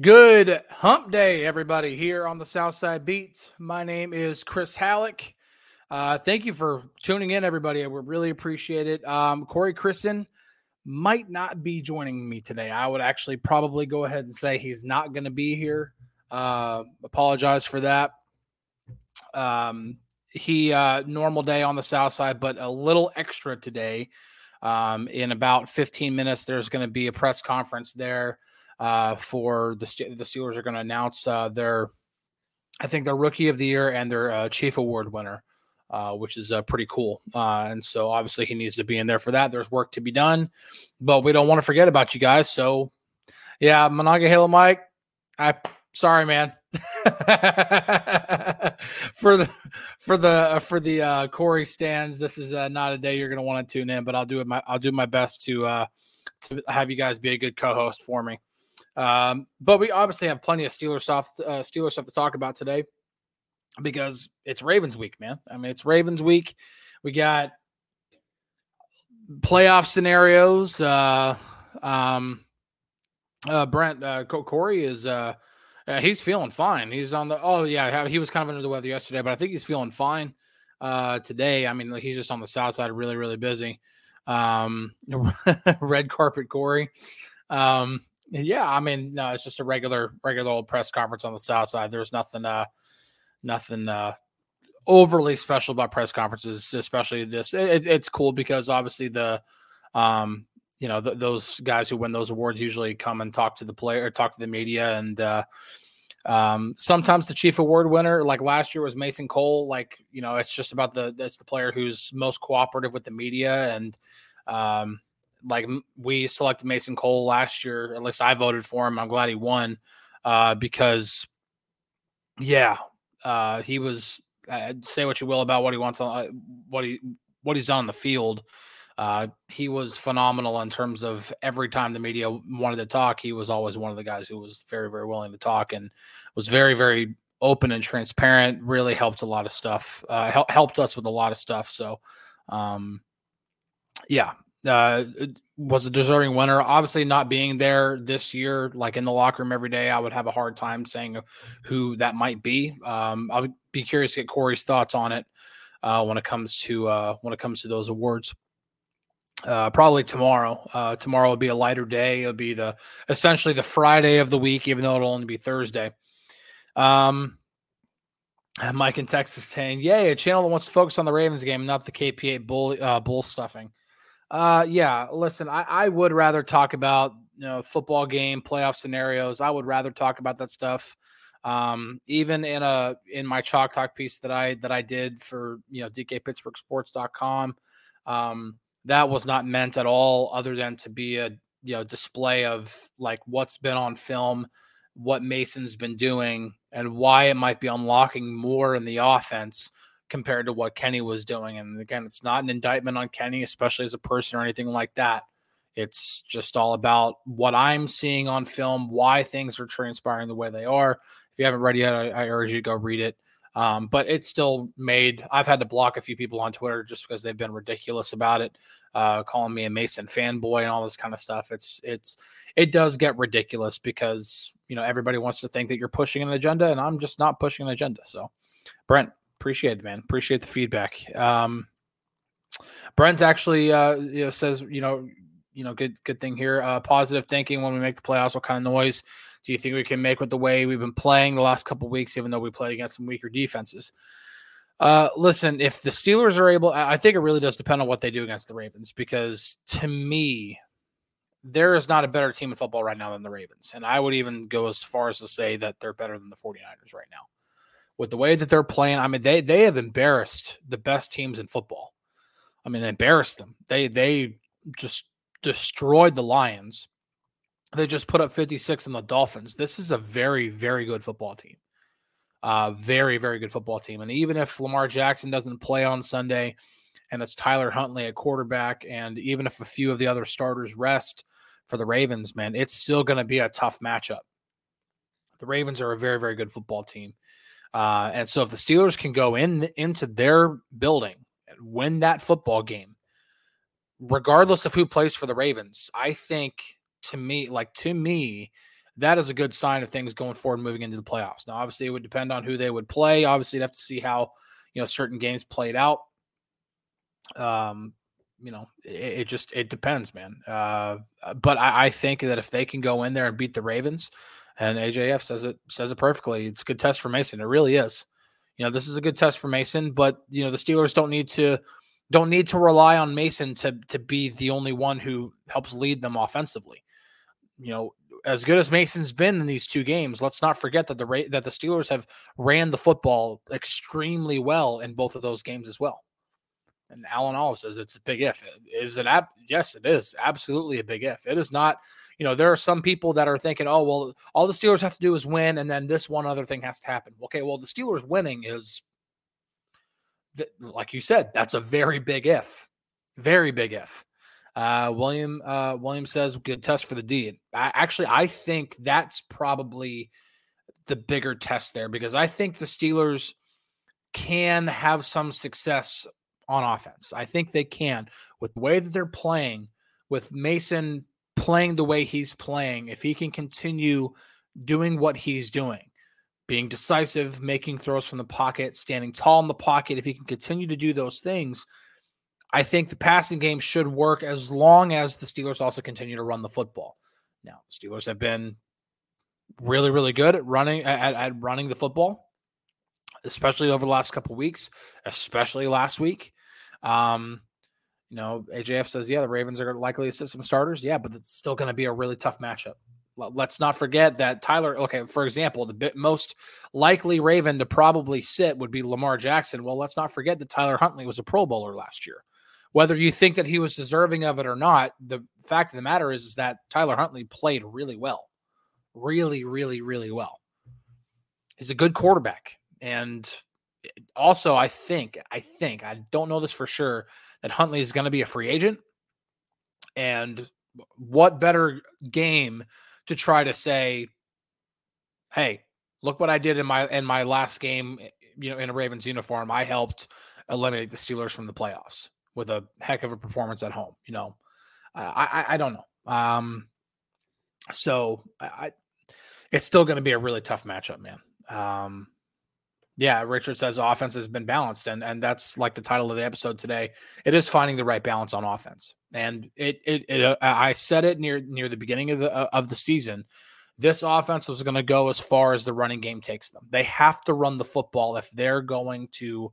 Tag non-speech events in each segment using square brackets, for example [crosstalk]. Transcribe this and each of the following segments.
Good hump day, everybody, here on the South Side Beat. My name is Chris Halicke. Uh, thank you for tuning in, everybody. I would really appreciate it. Um, Corey Crisan might not be joining me today. I would actually probably go ahead and say he's not going to be here. Uh, apologize for that. Um, he uh, normal day on the south side, but a little extra today. Um, in about 15 minutes, there's going to be a press conference there uh, for the the Steelers are going to announce uh, their, I think their rookie of the year and their uh, chief award winner, uh, which is uh, pretty cool. Uh, and so obviously he needs to be in there for that. There's work to be done, but we don't want to forget about you guys. So yeah, Monongahela Mike, I sorry man. [laughs] for the for the for the uh, Corey stands, this is uh, not a day you're going to want to tune in, but I'll do it. My I'll do my best to uh, to have you guys be a good co-host for me. Um, but we obviously have plenty of Steelers stuff uh, Steelers stuff to talk about today because it's Ravens week, man. I mean, it's Ravens week. We got playoff scenarios. Uh, um, uh, Brent uh, Corey is uh, uh, he's feeling fine. He's on the. Oh yeah, he was kind of under the weather yesterday, but I think he's feeling fine uh, today. I mean, he's just on the south side, really, really busy. Um, [laughs] red carpet Corey. Um, yeah, I mean, no, it's just a regular, regular old press conference on the south side. There's nothing, uh, nothing uh, overly special about press conferences, especially this. It, it's cool because obviously the, um, you know, those guys who win those awards usually come and talk to the player, talk to the media, and uh, um, sometimes the chief award winner, like last year, was Mason Cole. Like you know, it's just about the it's the player who's most cooperative with the media, and um, like we selected Mason Cole last year. At least I voted for him. I'm glad he won uh, because, yeah, uh, he was. Uh, say what you will about what he wants on uh, what he what he's done on the field. Uh, he was phenomenal in terms of every time the media wanted to talk, he was always one of the guys who was very, very willing to talk and was very, very open and transparent. Really helped a lot of stuff. Uh, hel- helped us with a lot of stuff. So, um, yeah, uh, was a deserving winner. Obviously, not being there this year, like in the locker room every day, I would have a hard time saying who that might be. Um, I'll be curious to get Corey's thoughts on it uh, when it comes to uh, when it comes to those awards uh, probably tomorrow. Uh, tomorrow will be a lighter day. It'll be the essentially the Friday of the week, even though it'll only be Thursday. Um, Mike in Texas saying, "Yay, a channel that wants to focus on the Ravens game, not the KP8 bull uh, bull stuffing." Uh, yeah. Listen, I, I would rather talk about you know football game playoff scenarios. I would rather talk about that stuff. Um, even in a in my chalk talk piece that I that I did for you know DKPittsburghSports.com. Um, that was not meant at all other than to be a you know display of like what's been on film what mason's been doing and why it might be unlocking more in the offense compared to what kenny was doing and again it's not an indictment on kenny especially as a person or anything like that it's just all about what i'm seeing on film why things are transpiring the way they are if you haven't read yet i, I urge you to go read it um, but it's still made. I've had to block a few people on Twitter just because they've been ridiculous about it, uh, calling me a Mason fanboy and all this kind of stuff. It's it's it does get ridiculous because you know everybody wants to think that you're pushing an agenda, and I'm just not pushing an agenda. So, Brent, appreciate it, man. Appreciate the feedback. Um, Brent actually uh, you know says you know you know good good thing here. Uh, positive thinking when we make the playoffs. What kind of noise? do you think we can make with the way we've been playing the last couple weeks, even though we played against some weaker defenses? Uh, listen, if the Steelers are able, I think it really does depend on what they do against the Ravens because to me, there is not a better team in football right now than the Ravens. And I would even go as far as to say that they're better than the 49ers right now. With the way that they're playing, I mean, they they have embarrassed the best teams in football. I mean, embarrassed them. They they just destroyed the Lions. They just put up 56 in the Dolphins. This is a very, very good football team. Uh, very, very good football team. And even if Lamar Jackson doesn't play on Sunday and it's Tyler Huntley at quarterback, and even if a few of the other starters rest for the Ravens, man, it's still going to be a tough matchup. The Ravens are a very, very good football team. Uh, and so if the Steelers can go in into their building and win that football game, regardless of who plays for the Ravens, I think to me, like to me, that is a good sign of things going forward, moving into the playoffs. Now, obviously, it would depend on who they would play. Obviously, you'd have to see how you know certain games played out. Um, you know, it, it just it depends, man. Uh, but I, I think that if they can go in there and beat the Ravens, and AJF says it says it perfectly, it's a good test for Mason. It really is. You know, this is a good test for Mason, but you know the Steelers don't need to don't need to rely on Mason to to be the only one who helps lead them offensively. You know, as good as Mason's been in these two games, let's not forget that the that the Steelers have ran the football extremely well in both of those games as well. And Alan Olive says it's a big if. Is it ab- yes, it is absolutely a big if. It is not, you know, there are some people that are thinking, oh, well, all the Steelers have to do is win, and then this one other thing has to happen. Okay, well, the Steelers winning is like you said, that's a very big if, very big if. Uh, William uh, William says good test for the deed. Actually, I think that's probably the bigger test there because I think the Steelers can have some success on offense. I think they can with the way that they're playing, with Mason playing the way he's playing. If he can continue doing what he's doing, being decisive, making throws from the pocket, standing tall in the pocket, if he can continue to do those things, I think the passing game should work as long as the Steelers also continue to run the football. Now, Steelers have been really, really good at running at, at running the football, especially over the last couple weeks, especially last week. Um, you know, AJF says, yeah, the Ravens are likely to sit some starters. Yeah, but it's still going to be a really tough matchup. Let's not forget that Tyler, okay, for example, the most likely Raven to probably sit would be Lamar Jackson. Well, let's not forget that Tyler Huntley was a Pro Bowler last year. Whether you think that he was deserving of it or not, the fact of the matter is, is that Tyler Huntley played really well. Really, really, really well. He's a good quarterback. And eh, also, I think, I think, I don't know this for sure, that Huntley is going to be a free agent. And what better game to try to say, hey, look what I did in my in my last game, eh, you know, in a Ravens uniform. I helped eliminate the Steelers from the playoffs with a heck of a performance at home. You know, I I, I don't know. Um, so I, it's still going to be a really tough matchup, man. Um, yeah, Richard says offense has been balanced, and and that's like the title of the episode today. It is finding the right balance on offense, and it it, it uh, I said it near near the beginning of the uh, of the season. This offense was going to go as far as the running game takes them. They have to run the football if they're going to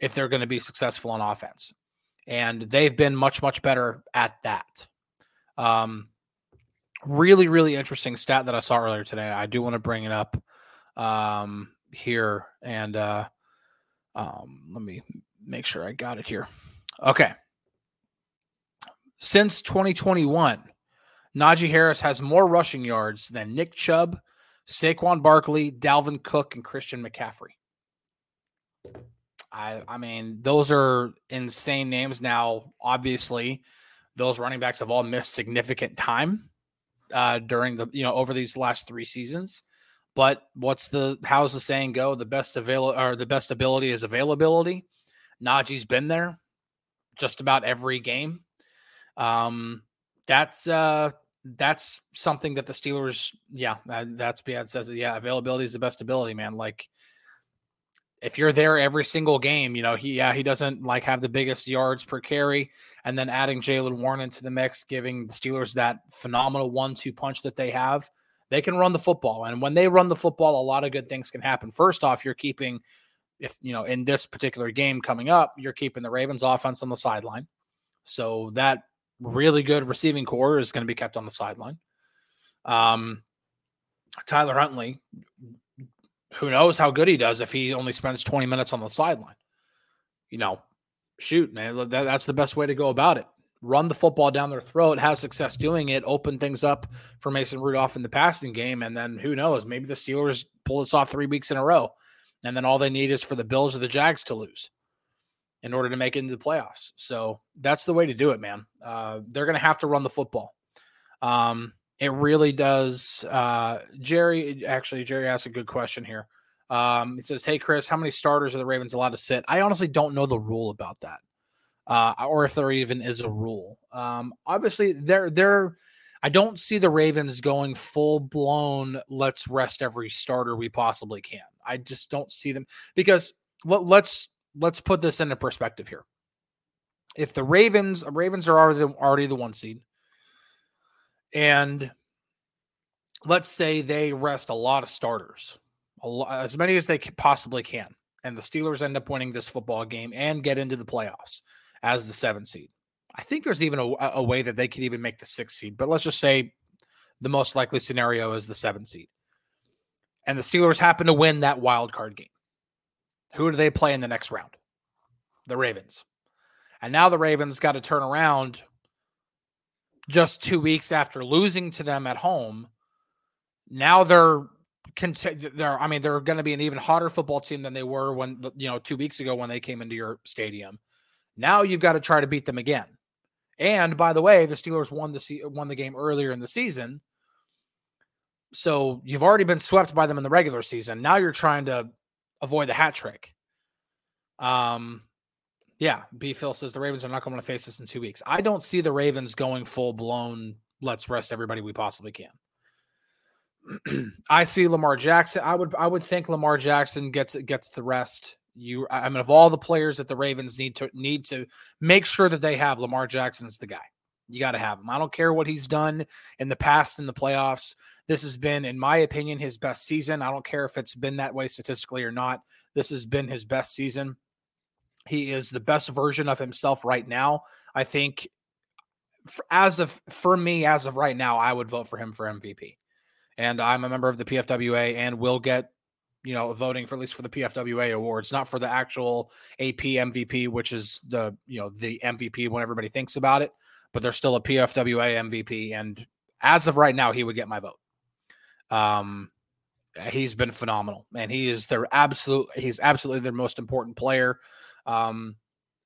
if they're going to be successful on offense, and they've been much much better at that. Um, really really interesting stat that I saw earlier today. I do want to bring it up. Um, here and uh um let me make sure I got it here. Okay. Since 2021, Najee Harris has more rushing yards than Nick Chubb, Saquon Barkley, Dalvin Cook, and Christian McCaffrey. I I mean, those are insane names. Now, obviously, those running backs have all missed significant time uh, during the you know over these last three seasons. But what's the how's the saying go? The best avail or the best ability is availability. Najee's been there just about every game. Um, that's uh that's something that the Steelers, yeah, that's Biad says yeah, availability is the best ability, man. Like if you're there every single game, you know, he yeah, he doesn't like have the biggest yards per carry, and then adding Jaylen Warren into the mix, giving the Steelers that phenomenal one-two punch that they have. They can run the football. And when they run the football, a lot of good things can happen. First off, you're keeping, if you know, in this particular game coming up, you're keeping the Ravens offense on the sideline. So that really good receiving corps is going to be kept on the sideline. Um, Tyler Huntley, who knows how good he does if he only spends 20 minutes on the sideline. You know, shoot, man, that, that's the best way to go about it run the football down their throat, have success doing it, open things up for Mason Rudolph in the passing game. And then who knows? Maybe the Steelers pull this off three weeks in a row. And then all they need is for the Bills or the Jags to lose in order to make it into the playoffs. So that's the way to do it, man. Uh, they're going to have to run the football. Um, it really does. Uh, Jerry, actually, Jerry asked a good question here. Um, he says, Hey, Chris, how many starters are the Ravens allowed to sit? I honestly don't know the rule about that uh, or if there even is a rule. Um, obviously, there, there. I don't see the Ravens going full blown, let's rest every starter we possibly can. I just don't see them because let, let's let's put this into perspective here. If the Ravens Ravens are already the, already the one seed, and let's say they rest a lot of starters, as many as they possibly can, and the Steelers end up winning this football game and get into the playoffs as the seven seed. I think there's even a, a way that they could even make the six seed, but let's just say the most likely scenario is the seven seed. And the Steelers happen to win that wild card game. Who do they play in the next round? The Ravens. And now the Ravens got to turn around just two weeks after losing to them at home. Now they're they're I mean they're going to be an even hotter football team than they were when you know 2 weeks ago when they came into your stadium. Now you've got to try to beat them again. And by the way, the Steelers won the won the game earlier in the season. So you've already been swept by them in the regular season. Now you're trying to avoid the hat trick. Um yeah, B Phil says the Ravens are not going to face this in 2 weeks. I don't see the Ravens going full blown let's rest everybody we possibly can. [clears throat] I see Lamar Jackson. I would I would think Lamar Jackson gets gets the rest. You, I mean, of all the players that the Ravens need to need to make sure that they have, Lamar Jackson's the guy. You got to have him. I don't care what he's done in the past in the playoffs. This has been, in my opinion, his best season. I don't care if it's been that way statistically or not. This has been his best season. He is the best version of himself right now. I think, as of for me, as of right now, I would vote for him for MVP. And I'm a member of the PFWA and will get you know, voting for at least for the PFWA awards, not for the actual AP MVP, which is the you know the MVP when everybody thinks about it. But there's still a PFWA MVP, and as of right now, he would get my vote. Um, he's been phenomenal, and he is their absolute. He's absolutely their most important player. Um,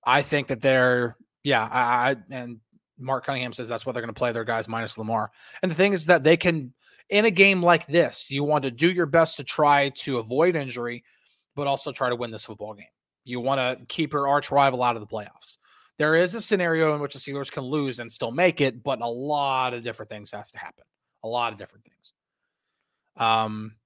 I think that they're yeah. I, I and Mark Cunningham says that's what they're going to play their guys minus Lamar. And the thing is that they can in a game like this, you want to do your best to try to avoid injury, but also try to win this football game. You want to keep your arch rival out of the playoffs. There is a scenario in which the Steelers can lose and still make it, but a lot of different things has to happen. A lot of different things. Um,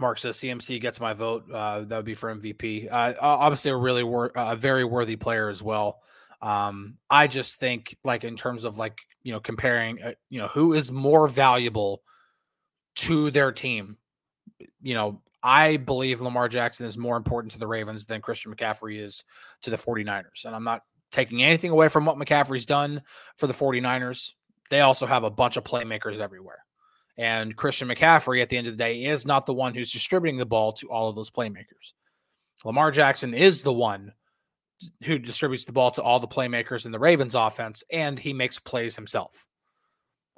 Mark says CMC gets my vote. Uh, that would be for MVP. Uh, obviously, a really wor- a very worthy player as well. Um, I just think, like in terms of like you know comparing, uh, you know, who is more valuable to their team. You know, I believe Lamar Jackson is more important to the Ravens than Christian McCaffrey is to the 49ers. And I'm not taking anything away from what McCaffrey's done for the 49ers. They also have a bunch of playmakers everywhere. And Christian McCaffrey, at the end of the day, is not the one who's distributing the ball to all of those playmakers. Lamar Jackson is the one who distributes the ball to all the playmakers in the Ravens offense, and he makes plays himself.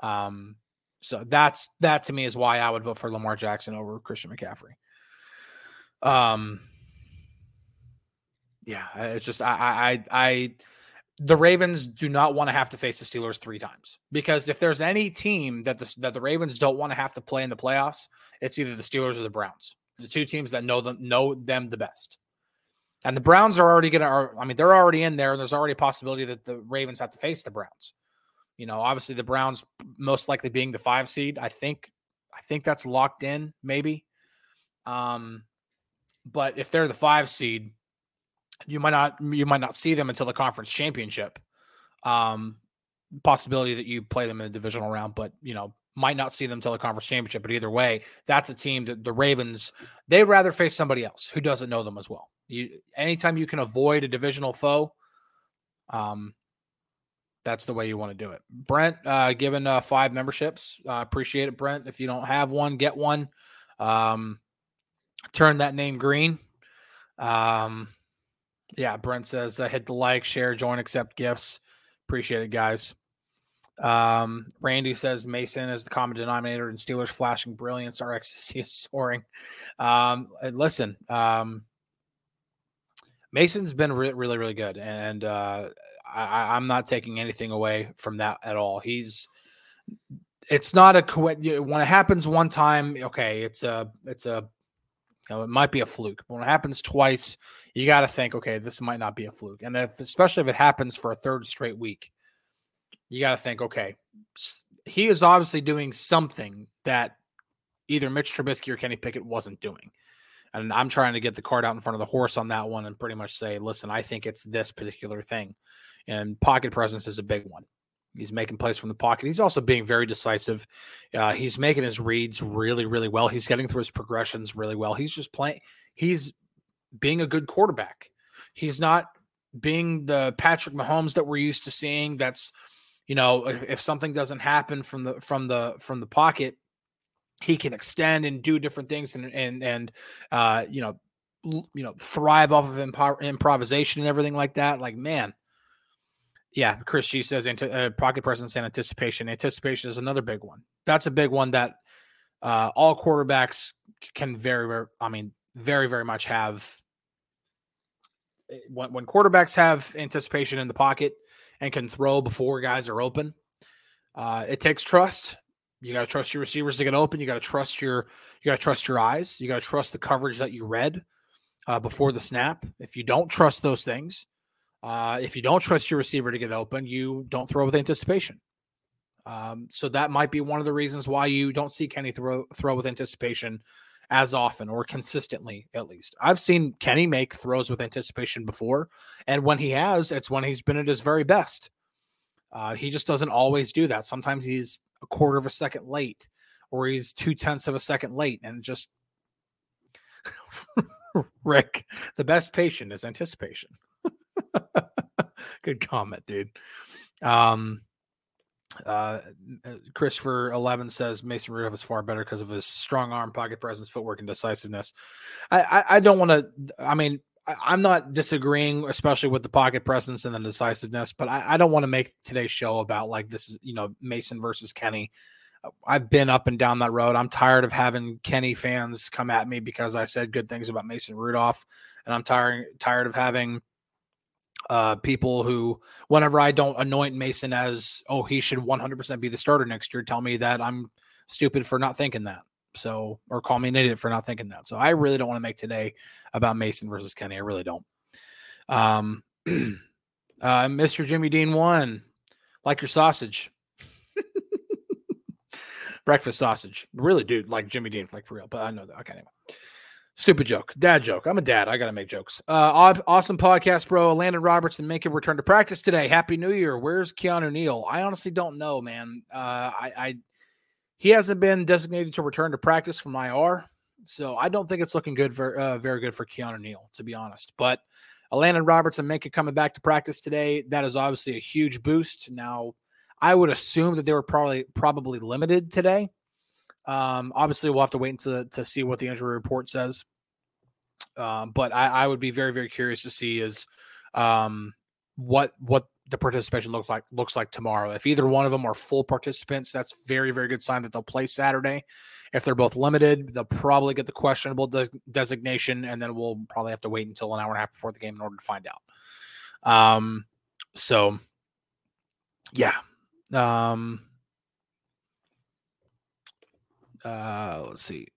Um, so that's that to me is why I would vote for Lamar Jackson over Christian McCaffrey. Um, yeah, it's just I I I the Ravens do not want to have to face the Steelers three times because if there's any team that the that the Ravens don't want to have to play in the playoffs, it's either the Steelers or the Browns, the two teams that know them know them the best. And the Browns are already going to, I mean, they're already in there, and there's already a possibility that the Ravens have to face the Browns. You know, obviously the Browns most likely being the five seed. I think I think that's locked in, maybe. Um, but if they're the five seed, you might not you might not see them until the conference championship. Um, possibility that you play them in the divisional round, but you know, might not see them until the conference championship. But either way, that's a team that the Ravens they'd rather face somebody else who doesn't know them as well. You anytime you can avoid a divisional foe, um, that's the way you want to do it. Brent, uh, given uh, five memberships, uh, appreciate it, Brent. If you don't have one, get one. Um, turn that name green. Um, yeah, Brent says uh, hit the like, share, join, accept gifts. Appreciate it, guys. Um, Randy says Mason is the common denominator in Steelers flashing brilliance. Our [laughs] ecstasy is soaring. Um, listen, um, Mason's been re- really, really good, and uh, I, am not taking anything away from that at all. He's it's not a when it happens one time, okay, it's a it's a you know, it might be a fluke. But when it happens twice, you got to think, okay, this might not be a fluke. And if especially if it happens for a third straight week, you got to think, okay, he is obviously doing something that either Mitch Trubisky or Kenny Pickett wasn't doing. And I'm trying to get the cart out in front of the horse on that one and pretty much say, listen, I think it's this particular thing. And pocket presence is a big one. He's making plays from the pocket. He's also being very decisive. Uh, he's making his reads really, really well. He's getting through his progressions really well. He's just playing. He's being a good quarterback. He's not being the Patrick Mahomes that we're used to seeing. That's, you know, if, if something doesn't happen from the from the from the pocket, he can extend and do different things and and and uh, you know you know thrive off of impo- improvisation and everything like that. Like man, yeah. Chris G says uh, pocket presence and anticipation. Anticipation is another big one. That's a big one that uh, all quarterbacks can very very. I mean, very very much have. Eh, when, when quarterbacks have anticipation in the pocket and can throw before guys are open, uh, it takes trust you got to trust your receivers to get open. You got to trust your you got to trust your eyes. You got to trust the coverage that you read uh, before the snap. If you don't trust those things, uh, if you don't trust your receiver to get open, you don't throw with anticipation. Um, so that might be one of the reasons why you don't see Kenny throw throw with anticipation as often or consistently, at least. I've seen Kenny make throws with anticipation before, and when he has, it's when he's been at his very best. Uh, he just doesn't always do that. Sometimes he's a quarter of a second late, or he's two tenths of a second late, and just [laughs] Rick, the best patient is anticipation. [laughs] Good comment, dude. Um, uh, uh, Christopher Eleven says Mason Rudolph is far better because of his strong arm, pocket presence, footwork, and decisiveness. I I, I don't want to. I mean, I, am not disagreeing, especially with the pocket presence and the decisiveness, but I, I don't want to make today's show about like this is, you know, Mason versus Kenny. Uh, I've been up and down that road. I'm tired of having Kenny fans come at me because I said good things about Mason Rudolph, and I'm tired tired of having uh, people who, whenever I don't anoint Mason as, oh, he should 100% be the starter next year, tell me that I'm stupid for not thinking that. So, or call me an idiot for not thinking that. So, I really don't want to make today about Mason versus Kenny. I really don't. Um, [clears throat] uh, Mr. Jimmy Dean one, like your sausage, [laughs] breakfast sausage. Really, dude, like Jimmy Dean, like for real. But I know that. Okay, anyway. Stupid joke, dad joke. I'm a dad. I gotta make jokes. Uh, awesome podcast, bro. Landon Robertson make a return to practice today. Happy New Year. Where's Keanu Neal? I honestly don't know, man. Uh, I, I he hasn't been designated to return to practice from IR, so I don't think it's looking good for uh, very good for Keanu Neal, to be honest. But Landon Robertson Minkah coming back to practice today, that is obviously a huge boost. Now, I would assume that they were probably probably limited today. Um, obviously, we'll have to wait to, to see what the injury report says. Um, but I, I, would be very very curious to see is um, what what the participation looks like looks like tomorrow. If either one of them are full participants, that's very very good sign that they'll play Saturday. If they're both limited, they'll probably get the questionable de- designation, and then we'll probably have to wait until an hour and a half before the game in order to find out. Um, so yeah. Um, uh, let's see.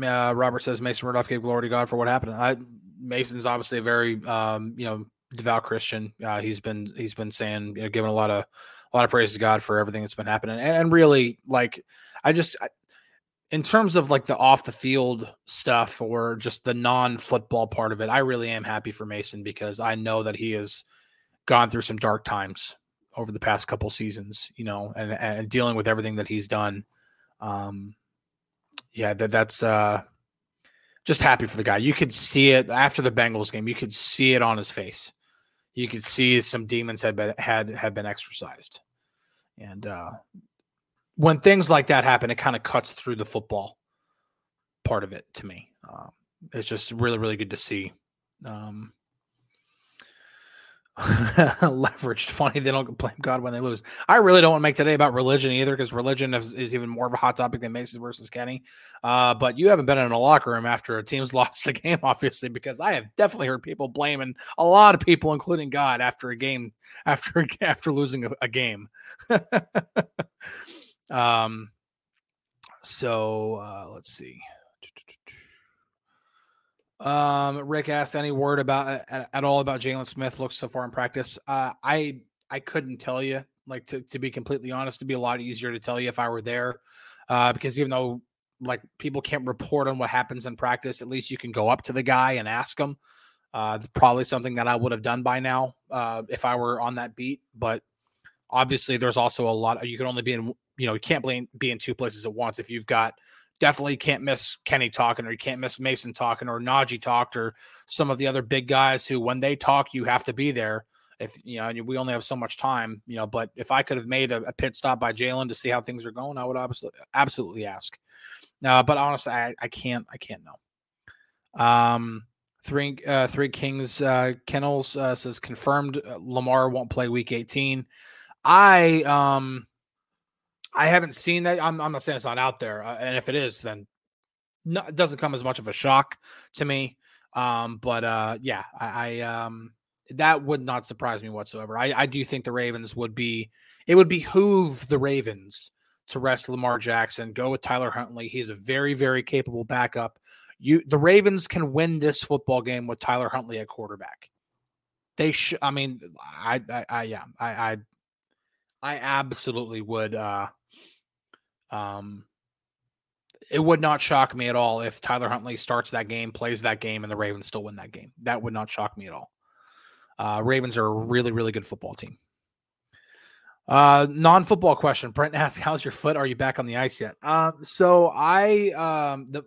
Uh, Robert says Mason Rudolph gave glory to God for what happened. I, Mason's obviously a very um, you know devout Christian. Uh, he's been he's been saying you know giving a lot of a lot of praise to God for everything that's been happening, and, and really like I just I, in terms of like the off the field stuff or just the non football part of it, I really am happy for Mason because I know that he has gone through some dark times over the past couple seasons, you know, and and dealing with everything that he's done. Um, yeah, that that's uh just happy for the guy. You could see it after the Bengals game. You could see it on his face you could see some demons had been had had been exorcised, and uh, when things like that happen, it kind of cuts through the football part of it to me. Um, it's just really really good to see. Um, [laughs] leveraged. Funny they don't blame God when they lose. I really don't want to make today about religion either, because religion is, is, even more of a hot topic than Mason versus Kenny. Uh, but you haven't been in a locker room after a team's [laughs] lost a game, obviously, because I have definitely heard people blaming a lot of people, including God, after a game [laughs] after after losing a, a game. um. So uh, let's see. Um, Rick asked any word about at, at all about Jaylon Smith looks so far in practice. Uh, I I couldn't tell you. Like to, to be completely honest, it'd be a lot easier to tell you if I were there. Uh, because even though like people can't report on what happens in practice, at least you can go up to the guy and ask him. Uh, probably something that I would have done by now uh, if I were on that beat. But obviously, there's also a lot. You can only be in, you know, you can't be in two places at once. If you've got definitely can't miss Kenny talking, or you can't miss Mason talking, or Najee talked, or some of the other big guys who, when they talk, you have to be there. If you know, we only have so much time, you know. But if I could have made a, a pit stop by Jalen to see how things are going, I would obviously absolutely ask. No, but honestly, I, I can't. I can't know. Um, Three uh, Three Kings uh, Kennels uh, says confirmed uh, Lamar won't play Week 18. I um I haven't seen that. I'm, I'm not saying it's not out there, uh, and if it is, then no, it doesn't come as much of a shock to me. Um, but uh, yeah, I, I um that would not surprise me whatsoever. I, I do think the Ravens would be it would behoove the Ravens to rest Lamar Jackson, go with Tyler Huntley. He's a very, very capable backup. You the Ravens can win this football game with Tyler Huntley at quarterback. They should I mean, I, I, I yeah, I I I absolutely would uh um it would not shock me at all if Tyler Huntley starts that game, plays that game, and the Ravens still win that game. That would not shock me at all. Uh, Ravens are a really, really good football team. Uh, non-football question. Brent [laughs] asks, "How's your foot? Are you back on the ice yet?" Uh, so I, um, the,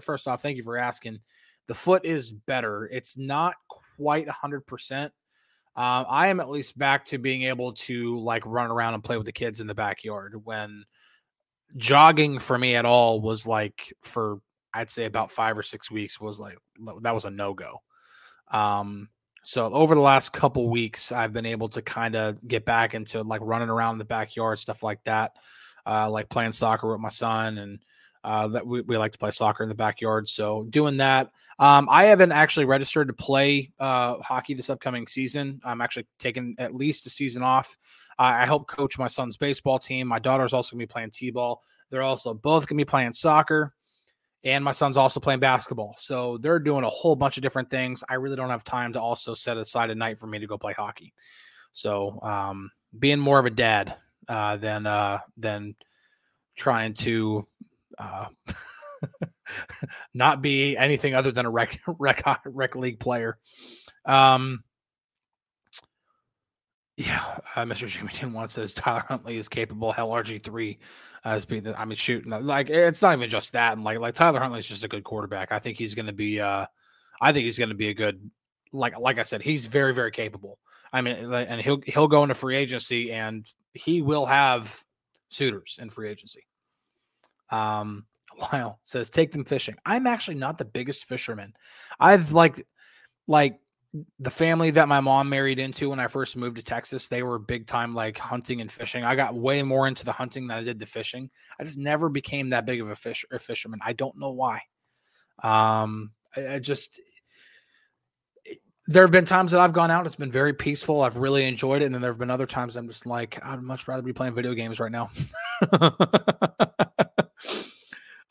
first off, thank you for asking. The foot is better. It's not quite hundred percent. Uh, I am at least back to being able to like run around and play with the kids in the backyard. When jogging for me at all was like for I'd say about five or six weeks was like that was a no go. Um, so over the last couple weeks, I've been able to kind of get back into like running around in the backyard, stuff like that, uh, like playing soccer with my son, and uh, that we, we like to play soccer in the backyard. So doing that, um, I haven't actually registered to play uh, hockey this upcoming season. I'm actually taking at least a season off. I help coach my son's baseball team. My daughter's also gonna be playing t-ball. They're also both gonna be playing soccer and my son's also playing basketball. So they're doing a whole bunch of different things. I really don't have time to also set aside a night for me to go play hockey. So um, being more of a dad uh, than uh, than trying to uh, [laughs] not be anything other than a rec [laughs] rec, rec league player. Um, yeah, uh, Mr. Jimmy Tin once says Tyler Huntley is capable. Hell, RG three as being I mean, shooting like it's not even just that. And like like Tyler Huntley is just a good quarterback. I think he's going to be. uh I think he's going to be a good. Like like I said, he's very very capable. I mean, and he'll he'll go into free agency and he will have suitors in free agency. Um, [laughs] Lyle says take them fishing. I'm actually not the biggest fisherman. I've like like the family that my mom married into when I first moved to Texas, they were big time like hunting and fishing. I got way more into the hunting than I did the fishing. I just never became that big of a fish or fisherman. I don't know why. Um, I, I just there have been times that I've gone out, it's been very peaceful. I've really enjoyed it. And then there have been other times I'm just like, I'd much rather be playing video games right now.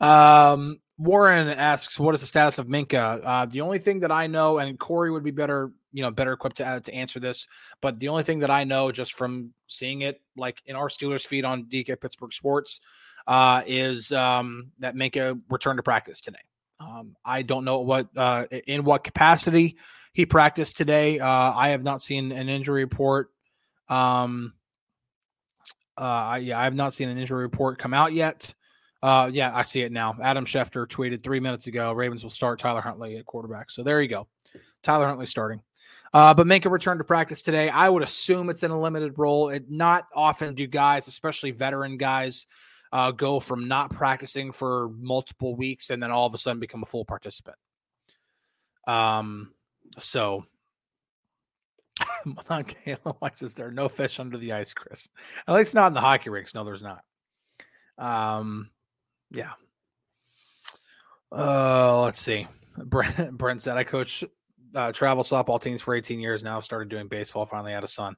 [laughs] um, Warren asks, "What is the status of Minkah?" Uh, the only thing that I know, and Corey would be better, you know, better equipped to uh, to answer this. But the only thing that I know, just from seeing it, like in our Steelers feed on DK Pittsburgh Sports, uh, is um, that Minkah returned to practice today. Um, I don't know what uh, in what capacity he practiced today. Uh, I have not seen an injury report. Um, uh, yeah, I have not seen an injury report come out yet. Uh, yeah, I see it now. Adam Schefter tweeted three minutes ago Ravens will start Tyler Huntley at quarterback. So there you go. Tyler Huntley starting. Uh, but make a return to practice today. I would assume it's in a limited role. It not often do guys, especially veteran guys, uh, go from not practicing for multiple weeks and then all of a sudden become a full participant. Um, so [laughs] Why says there are no fish under the ice, Chris? At least not in the hockey rinks. No, there's not. Um, yeah. Uh, let's see. [laughs] Brent, Brent said, I coach uh, travel softball teams for 18 years now. Started doing baseball. Finally had a son.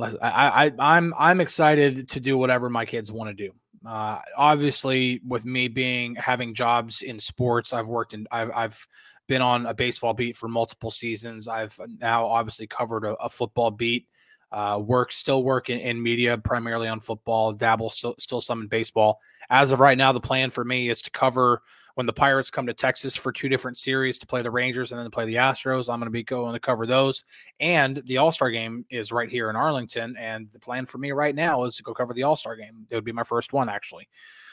I, I, I'm I'm excited to do whatever my kids want to do. Uh, obviously, with me being having jobs in sports, I've worked in I've I've been on a baseball beat for multiple seasons. I've now obviously covered a, a football beat Uh, work still work in, in, media, primarily on football. Dabble still, still some in baseball. As of right now, the plan for me is to cover when the Pirates come to Texas for two different series to play the Rangers and then to play the Astros. I'm going to be going to cover those. And the All Star game is right here in Arlington. And the plan for me right now is to go cover the All Star game. It would be my first one, actually.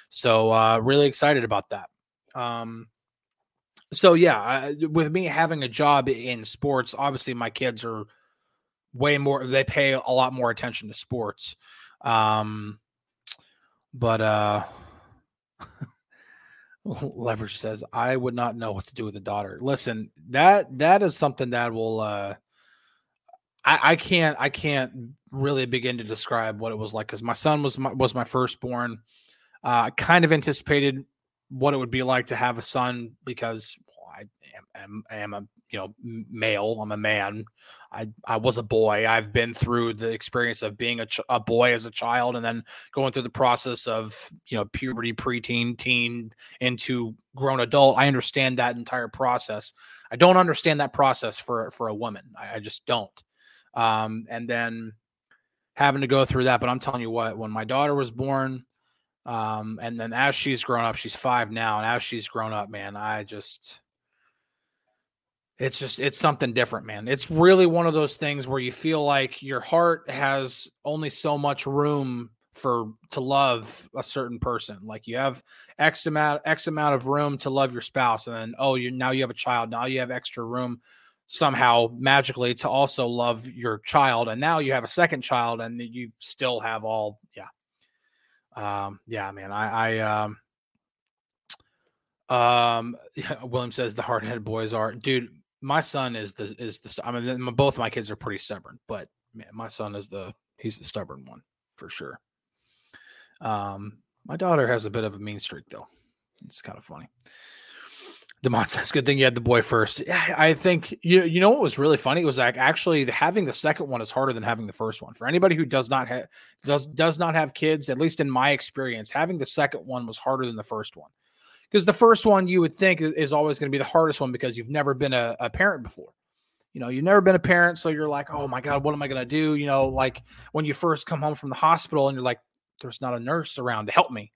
So, uh, really excited about that. Um, so yeah, with me having a job in sports, obviously my kids are way more. They pay a lot more attention to sports. Um, but uh, [laughs] leverage says I would not know what to do with a daughter. Listen, that that is something that will. Uh, I, I can't I can't really begin to describe what it was like because my son was my, was my firstborn. Uh, kind of anticipated what it would be like to have a son because well, I am, am, am a you know male. I'm a man. I I was a boy. I've been through the experience of being a, ch- a boy as a child, and then going through the process of you know puberty, preteen, teen, into grown adult. I understand that entire process. I don't understand that process for for a woman. I, I just don't. Um, and then having to go through that. But I'm telling you what, when my daughter was born, um, and then as she's grown up, she's five now, and as she's grown up, man, I just it's just it's something different, man. It's really one of those things where you feel like your heart has only so much room for to love a certain person. Like you have X amount X amount of room to love your spouse, and then oh, you now you have a child. Now you have extra room somehow magically to also love your child, and now you have a second child, and you still have all yeah um, yeah, man, I, I, um, um, [laughs] William says the hard headed boys are, dude. My son is the is the. I mean, both my kids are pretty stubborn, but man, my son is the he's the stubborn one for sure. Um, my daughter has a bit of a mean streak though. It's kind of funny. Demont says, "Good thing you had the boy first. I think you you know what was really funny it was like actually having the second one is harder than having the first one. For anybody who does not have does does not have kids, at least in my experience, having the second one was harder than the first one. Because the first one you would think is always going to be the hardest one because you've never been a, a parent before. You know, you've never been a parent, so you're like, oh my god, what am I going to do? You know, like when you first come home from the hospital and you're like, there's not a nurse around to help me.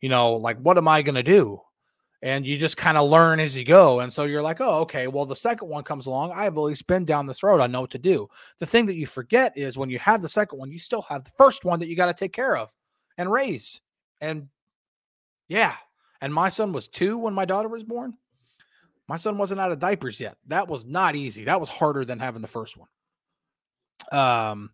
You know, like what am I going to do? and you just kind of learn as you go. And so you're like, oh, okay, well, the second one comes along. I've at least been down this road. I know what to do. The thing that you forget is when you have the second one, you still have the first one that you got to take care of and raise. And yeah. And my son was two when my daughter was born. My son wasn't out of diapers yet. That was not easy. That was harder than having the first one. Um,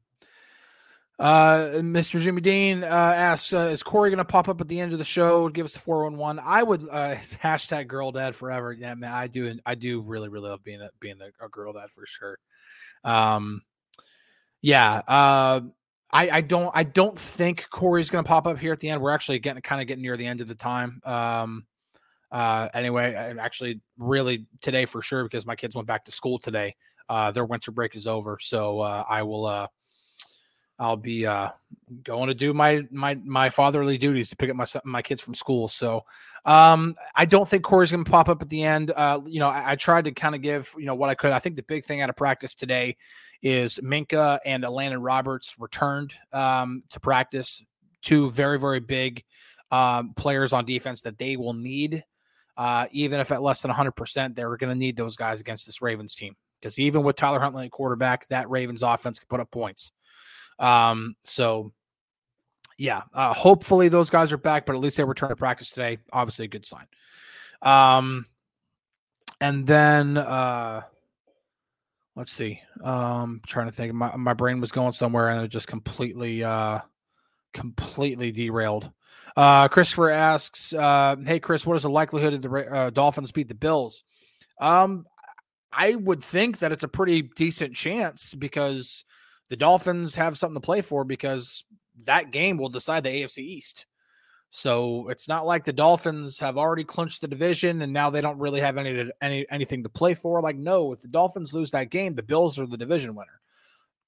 uh, Mr. Jimmy Dean uh, asks, uh, "Is Corey going to pop up at the end of the show? Give us the four one one." I would uh, [laughs] hashtag girl dad forever. Yeah, man, I do. I do really, really love being a being a, a girl dad for sure. Um, yeah. Uh, I I don't I don't think Corey's going to pop up here at the end. We're actually getting kind of getting near the end of the time. Um, uh, anyway, I'm actually really today for sure because my kids went back to school today. Uh, their winter break is over, so uh, I will uh I'll be uh, going to do my my my fatherly duties to pick up my my kids from school. So um, I don't think Corey's going to pop up at the end. Uh, you know, I, I tried to kind of give you know what I could. I think the big thing out of practice today is Minkah and Elandon Roberts returned um, to practice. Two very very big um, players on defense that they will need. Uh, even if at less than 100%, they're going to need those guys against this Ravens team. Because even with Tyler Huntley at quarterback, that Ravens offense can put up points. Um, so yeah, uh, hopefully those guys are back, but at least they returned to practice today. Obviously, a good sign. Um, and then uh, let's see. Um, trying to think. My my brain was going somewhere, and it just completely uh, completely derailed. Uh, Christopher asks, uh, "Hey Chris, what is the likelihood that the uh, Dolphins beat the Bills?" Um, I would think that it's a pretty decent chance because the Dolphins have something to play for because that game will decide the AFC East. So it's not like the Dolphins have already clinched the division and now they don't really have any any anything to play for. Like, no, if the Dolphins lose that game, the Bills are the division winner.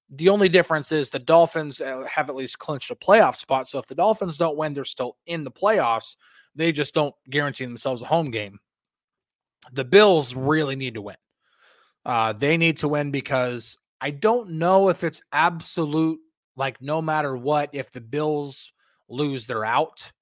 The only difference is the Dolphins uh, have at least clinched a playoff spot. So if the Dolphins don't win, they're still in the playoffs. They just don't guarantee themselves a home game. The Bills really need to win. Uh, they need to win because I don't know if it's absolute, like no matter what, if the Bills lose, they're out.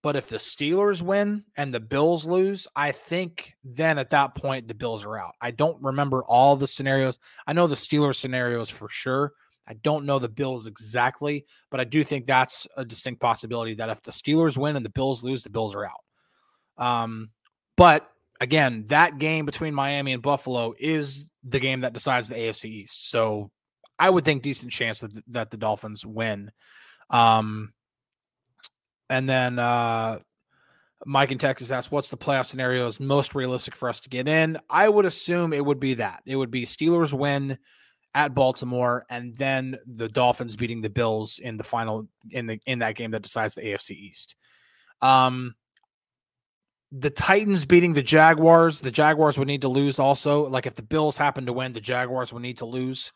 But if the Steelers win and the Bills lose, I think then at that point the Bills are out. I don't remember all the scenarios. I know the Steelers scenarios for sure. I don't know the Bills exactly, but I do think that's a distinct possibility that if the Steelers win and the Bills lose, the Bills are out. Um, but again, that game between Miami and Buffalo is the game that decides the AFC East. So I would think decent chance that, that the Dolphins win. Um, and then uh, Mike in Texas asked, "What's the playoff scenario is most realistic for us to get in?" I would assume it would be that it would be Steelers win at Baltimore, and then the Dolphins beating the Bills in the final in the in that game that decides the AFC East. Um, the Titans beating the Jaguars, the Jaguars would need to lose also. Like if the Bills happen to win, the Jaguars would need to lose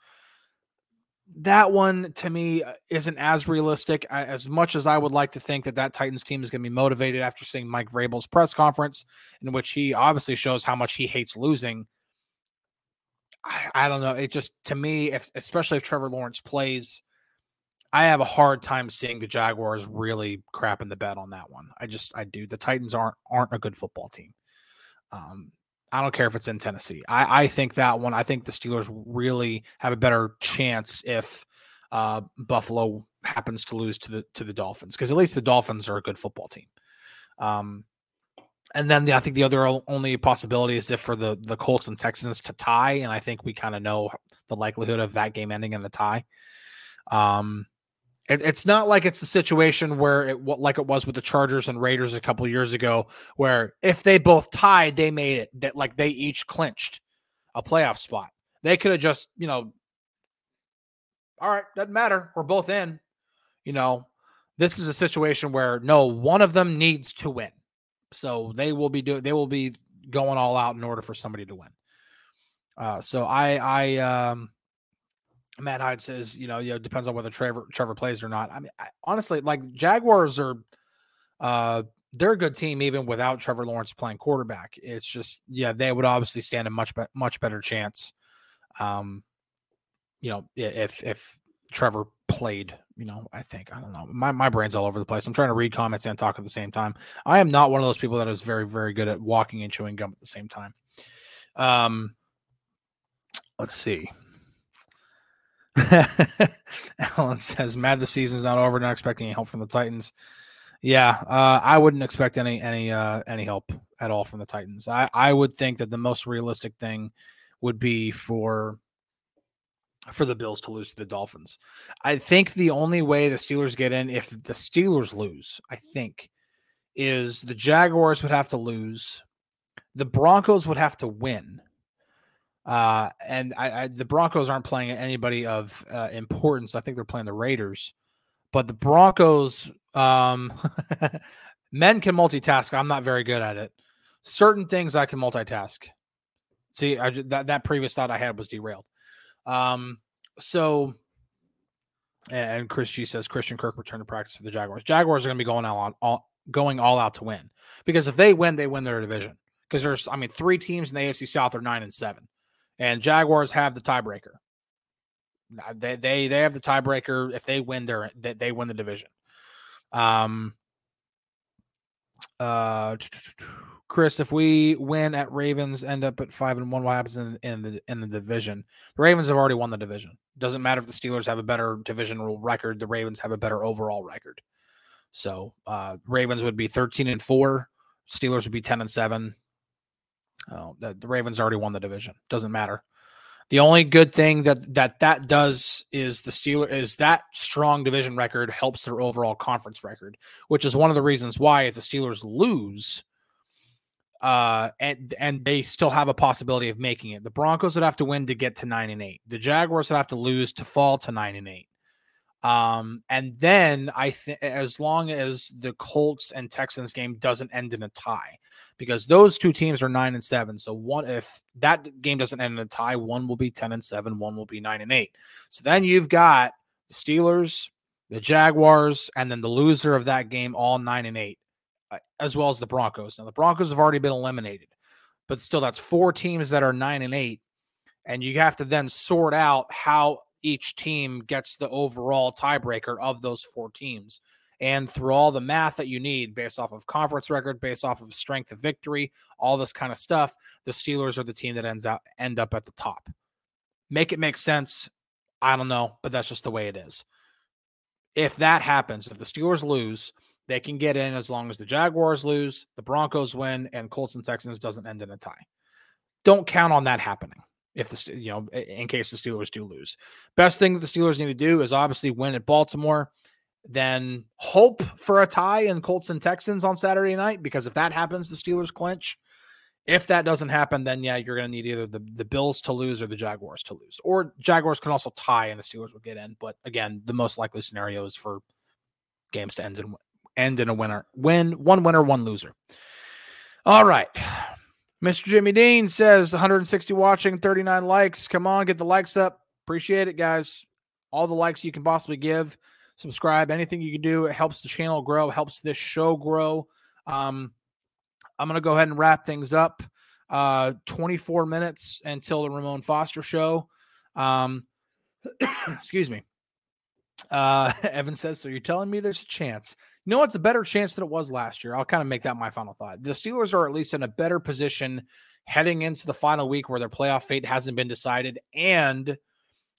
that one to me uh, isn't as realistic as much as I would like to think that that Titans team is going to be motivated after seeing Mike Vrabel's press conference, in which he obviously shows how much he hates losing. I, I don't know. It just to me, if especially if Trevor Lawrence plays, I have a hard time seeing the Jaguars really crapping the bed on that one. I just I do. The Titans aren't aren't a good football team. Um, I don't care if it's in Tennessee. I, I think that one, I think the Steelers really have a better chance if uh, Buffalo happens to lose to the to the Dolphins because at least the Dolphins are a good football team. Um, and then the, I think the other only possibility is if for the the Colts and Texans to tie, and I think we kind of know the likelihood of that game ending in a tie. Um, it, it's not like it's the situation where it like it was with the Chargers and Raiders a couple years ago, where if they both tied, they made it that like they each clinched a playoff spot. They could have just, you know, all right, doesn't matter. We're both in. You know, this is a situation where no one of them needs to win. So they will be doing they will be going all out in order for somebody to win. Uh, so I I um Matt Hyde says, you know, you know, depends on whether Trevor Trevor plays or not. I mean, I, honestly, like Jaguars are, uh, they're a good team even without Trevor Lawrence playing quarterback. It's just, yeah, they would obviously stand a much be- much better chance. Um, you know, if if Trevor played, you know, I think I don't know. My my brain's all over the place. I'm trying to read comments and talk at the same time. I am not one of those people that is very very good at walking and chewing gum at the same time. Um, let's see. [laughs] Alan says, "Mad the season's not over. Not expecting any help from the Titans." Yeah, uh, I wouldn't expect any any uh, any help at all from the Titans. I I would think that the most realistic thing would be for for the Bills to lose to the Dolphins. I think the only way the Steelers get in if the Steelers lose, I think, is the Jaguars would have to lose, the Broncos would have to win, uh, and I, I, the Broncos aren't playing anybody of uh, importance. I think they're playing the Raiders, but the Broncos, um, [laughs] men can multitask. I'm not very good at it. Certain things I can multitask. See, I, that that previous thought I had was derailed. Um, so, and Chris G says Christian Kirk returned to practice for the Jaguars. Jaguars are going to be going all, on, all going all out to win because if they win, they win their division. Because there's, I mean, three teams in the AFC South are nine and seven and Jaguars have the tiebreaker. They they they have the tiebreaker. If they win, they're they, they win the division. Um. Uh, Chris, if we win at Ravens, end up at five and one, what happens in, in the in the division? The Ravens have already won the division. Doesn't matter if the Steelers have a better divisional record. The Ravens have a better overall record. So uh, Ravens would be thirteen and four. Steelers would be ten and seven. Oh, the, the Ravens already won the division. Doesn't matter. The only good thing that that that does is the Steeler is that strong division record helps their overall conference record, which is one of the reasons why if the Steelers lose, uh, and and they still have a possibility of making it. The Broncos would have to win to get to nine and eight. The Jaguars would have to lose to fall to nine and eight. Um, and then I think as long as the Colts and Texans game doesn't end in a tie, because those two teams are nine and seven. So one, if that game doesn't end in a tie, one will be ten and seven, one will be nine and eight. So then you've got the Steelers, the Jaguars, and then the loser of that game, all nine and eight, uh, as well as the Broncos. Now the Broncos have already been eliminated, but still, that's four teams that are nine and eight and you have to then sort out how each team gets the overall tiebreaker of those four teams. And through all the math that you need based off of conference record, based off of strength of victory, all this kind of stuff, the Steelers are the team that ends up end up at the top. Make it make sense. I don't know, but that's just the way it is. If that happens, if the Steelers lose, they can get in as long as the Jaguars lose, the Broncos win, and Colts and Texans doesn't end in a tie. Don't count on that happening if the you know in case the Steelers do lose. Best thing that the Steelers need to do is obviously win at Baltimore, then hope for a tie in Colts and Texans on Saturday night because if that happens, the Steelers clinch. If that doesn't happen, then yeah, you're going to need either the, the Bills to lose or the Jaguars to lose. Or Jaguars can also tie and the Steelers will get in. But again, the most likely scenario is for games to end in end in a winner. Win one winner, one loser. All right. Mr. Jimmy Dean says 160 watching, 39 likes. Come on, get the likes up. Appreciate it, guys. All the likes you can possibly give. Subscribe. Anything you can do. It helps the channel grow, helps this show grow. Um, I'm going to go ahead and wrap things up. Uh, 24 minutes until the Ramon Foster show. Um, [coughs] excuse me. Uh, [laughs] Evan says, So you're telling me there's a chance you know what's a better chance than it was last year? I'll kind of make that my final thought. The Steelers are at least in a better position heading into the final week where their playoff fate hasn't been decided and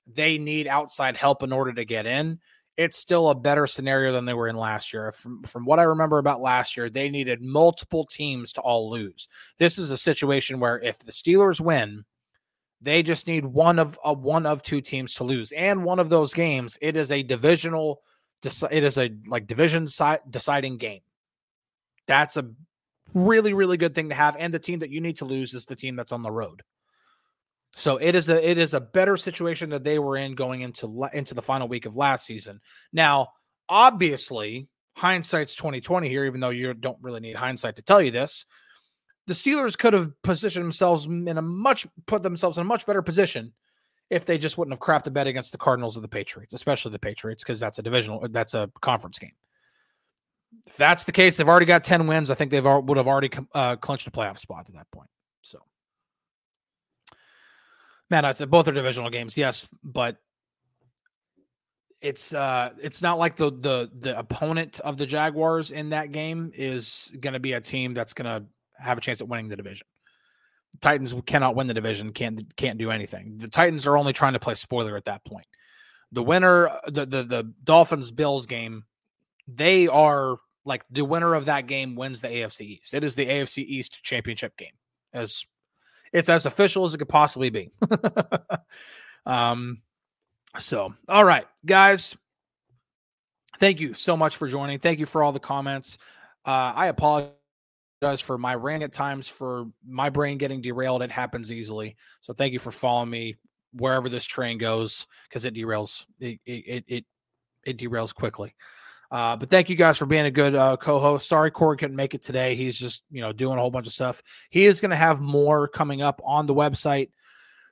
they need outside help in order to get in. It's still a better scenario than they were in last year. From, from what I remember about last year, they needed multiple teams to all lose. This is a situation where if the Steelers win, they just need one of a one of two teams to lose. And one of those games, it is a divisional it is a like division si- deciding game. That's a really really good thing to have and the team that you need to lose is the team that's on the road. So it is a it is a better situation that they were in going into into the final week of last season. Now, obviously, hindsight's 2020 here even though you don't really need hindsight to tell you this. The Steelers could have positioned themselves in a much put themselves in a much better position if they just wouldn't have crapped the bet against the Cardinals or the Patriots, especially the Patriots, because that's a divisional, that's a conference game. If that's the case, they've already got 10 wins. I think they've would have already uh, clinched a playoff spot at that point. So, man, I said both are divisional games, yes, but it's uh it's not like the the the opponent of the Jaguars in that game is going to be a team that's going to have a chance at winning the division. Titans cannot win the division, can't can't do anything. The Titans are only trying to play spoiler at that point. The winner, the the, the Dolphins Bills game, they are like the winner of that game wins the AFC East. It is the AFC East championship game. As it's as official as it could possibly be. [laughs] um so all right, guys. Thank you so much for joining. Thank you for all the comments. Uh, I apologize does for my rant at times for my brain getting derailed. It happens easily. So thank you for following me wherever this train goes because it derails it, it it it derails quickly. Uh, but thank you guys for being a good uh, co-host. Sorry Corey couldn't make it today. He's just you know doing a whole bunch of stuff. He is going to have more coming up on the website.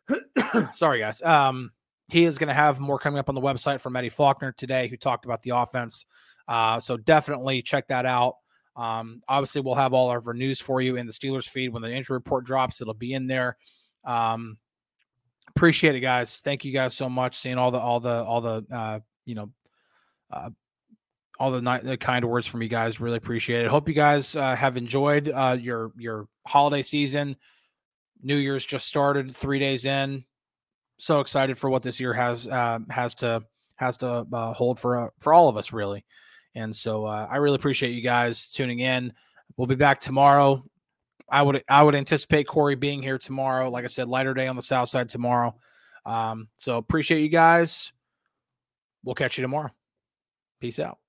[coughs] Sorry guys. Um, he is going to have more coming up on the website from Eddie Faulkner today, who talked about the offense. Uh, so definitely check that out. Um, obviously, we'll have all of our news for you in the Steelers feed when the injury report drops. It'll be in there. Um, appreciate it, guys. Thank you guys so much. Seeing all the all the all the uh, you know uh, all the, ni- the kind words from you guys. Really appreciate it. Hope you guys uh, have enjoyed uh, your your holiday season. New Year's just started, three days in. So excited for what this year has uh, has to has to uh, hold for uh, for all of us, really. And so uh, I really appreciate you guys tuning in. We'll be back tomorrow. I would I would anticipate Corey being here tomorrow. Like I said, lighter day on the south side tomorrow. Um, so appreciate you guys. We'll catch you tomorrow. Peace out.